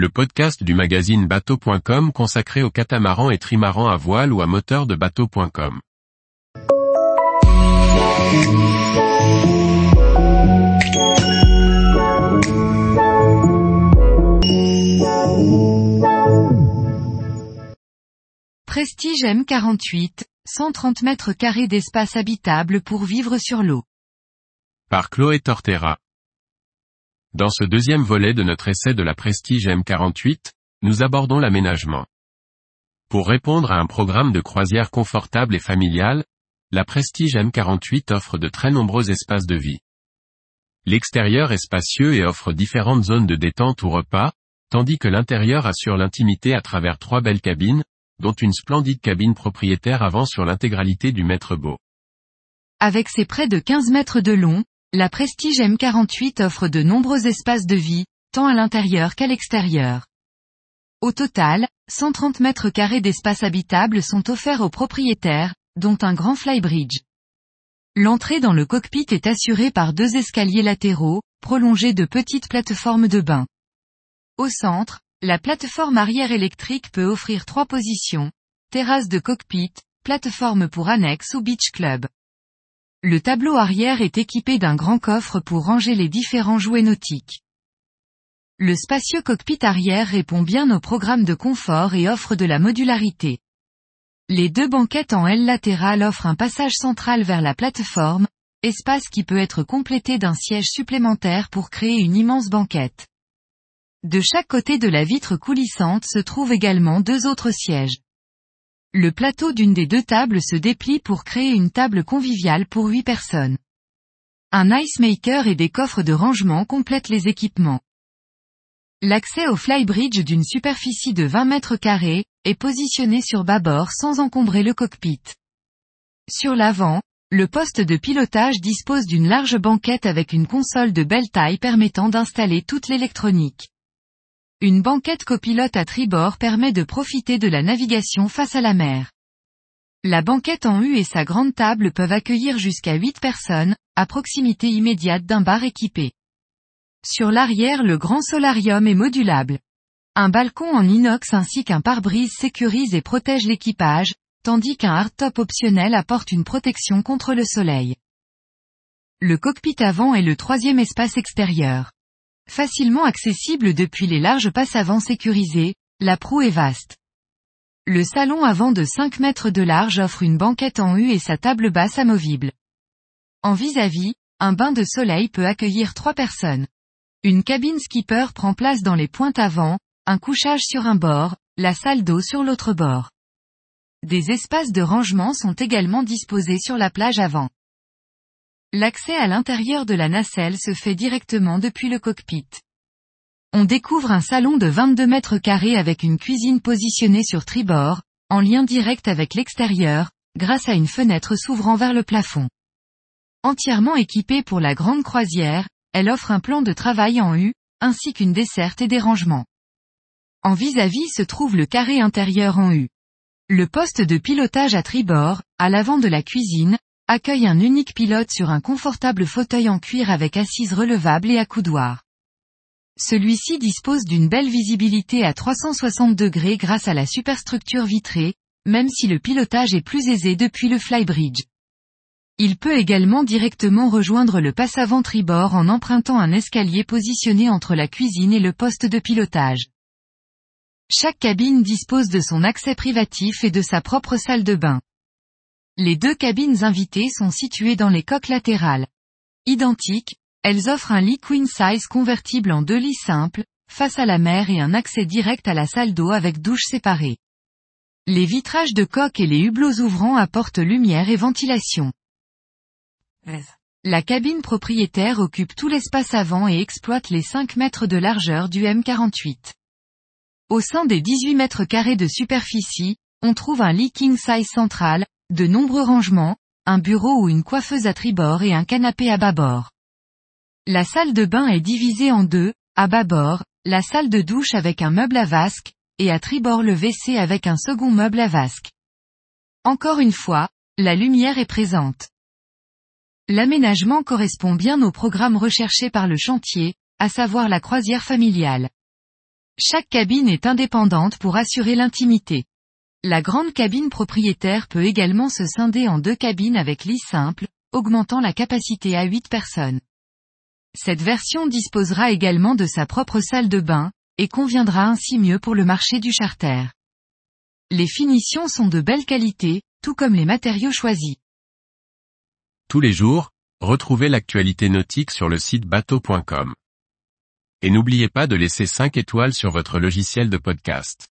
le podcast du magazine bateau.com consacré aux catamarans et trimarans à voile ou à moteur de bateau.com. Prestige M48, 130 mètres carrés d'espace habitable pour vivre sur l'eau. Par Chloé Tortera. Dans ce deuxième volet de notre essai de la Prestige M48, nous abordons l'aménagement. Pour répondre à un programme de croisière confortable et familial, la Prestige M48 offre de très nombreux espaces de vie. L'extérieur est spacieux et offre différentes zones de détente ou repas, tandis que l'intérieur assure l'intimité à travers trois belles cabines, dont une splendide cabine propriétaire avant sur l'intégralité du mètre beau. Avec ses près de 15 mètres de long, la Prestige M48 offre de nombreux espaces de vie, tant à l'intérieur qu'à l'extérieur. Au total, 130 mètres carrés d'espace habitable sont offerts aux propriétaires, dont un grand flybridge. L'entrée dans le cockpit est assurée par deux escaliers latéraux, prolongés de petites plateformes de bain. Au centre, la plateforme arrière électrique peut offrir trois positions, terrasse de cockpit, plateforme pour annexe ou beach club. Le tableau arrière est équipé d'un grand coffre pour ranger les différents jouets nautiques. Le spacieux cockpit arrière répond bien au programme de confort et offre de la modularité. Les deux banquettes en L latérale offrent un passage central vers la plateforme, espace qui peut être complété d'un siège supplémentaire pour créer une immense banquette. De chaque côté de la vitre coulissante se trouvent également deux autres sièges. Le plateau d'une des deux tables se déplie pour créer une table conviviale pour huit personnes. Un ice maker et des coffres de rangement complètent les équipements. L'accès au flybridge d'une superficie de 20 mètres carrés, est positionné sur bâbord sans encombrer le cockpit. Sur l'avant, le poste de pilotage dispose d'une large banquette avec une console de belle taille permettant d'installer toute l'électronique. Une banquette copilote à tribord permet de profiter de la navigation face à la mer. La banquette en U et sa grande table peuvent accueillir jusqu'à 8 personnes, à proximité immédiate d'un bar équipé. Sur l'arrière le grand solarium est modulable. Un balcon en inox ainsi qu'un pare-brise sécurise et protège l'équipage, tandis qu'un hardtop optionnel apporte une protection contre le soleil. Le cockpit avant est le troisième espace extérieur. Facilement accessible depuis les larges passes avant sécurisées, la proue est vaste. Le salon avant de 5 mètres de large offre une banquette en U et sa table basse amovible. En vis-à-vis, un bain de soleil peut accueillir trois personnes. Une cabine skipper prend place dans les pointes avant, un couchage sur un bord, la salle d'eau sur l'autre bord. Des espaces de rangement sont également disposés sur la plage avant. L'accès à l'intérieur de la nacelle se fait directement depuis le cockpit. On découvre un salon de 22 mètres carrés avec une cuisine positionnée sur tribord, en lien direct avec l'extérieur, grâce à une fenêtre s'ouvrant vers le plafond. Entièrement équipée pour la grande croisière, elle offre un plan de travail en U, ainsi qu'une desserte et des rangements. En vis-à-vis -vis se trouve le carré intérieur en U. Le poste de pilotage à tribord, à l'avant de la cuisine, accueille un unique pilote sur un confortable fauteuil en cuir avec assise relevable et accoudoir. Celui-ci dispose d'une belle visibilité à 360 degrés grâce à la superstructure vitrée, même si le pilotage est plus aisé depuis le flybridge. Il peut également directement rejoindre le passe-avant tribord en empruntant un escalier positionné entre la cuisine et le poste de pilotage. Chaque cabine dispose de son accès privatif et de sa propre salle de bain. Les deux cabines invitées sont situées dans les coques latérales. Identiques, elles offrent un lit queen size convertible en deux lits simples, face à la mer et un accès direct à la salle d'eau avec douche séparée. Les vitrages de coque et les hublots ouvrants apportent lumière et ventilation. La cabine propriétaire occupe tout l'espace avant et exploite les 5 mètres de largeur du M48. Au sein des 18 mètres carrés de superficie, on trouve un lit king size central, de nombreux rangements, un bureau ou une coiffeuse à tribord et un canapé à bâbord. La salle de bain est divisée en deux, à bâbord, la salle de douche avec un meuble à vasque, et à tribord le WC avec un second meuble à vasque. Encore une fois, la lumière est présente. L'aménagement correspond bien au programme recherché par le chantier, à savoir la croisière familiale. Chaque cabine est indépendante pour assurer l'intimité. La grande cabine propriétaire peut également se scinder en deux cabines avec lit simple, augmentant la capacité à 8 personnes. Cette version disposera également de sa propre salle de bain, et conviendra ainsi mieux pour le marché du charter. Les finitions sont de belle qualité, tout comme les matériaux choisis. Tous les jours, retrouvez l'actualité nautique sur le site bateau.com. Et n'oubliez pas de laisser 5 étoiles sur votre logiciel de podcast.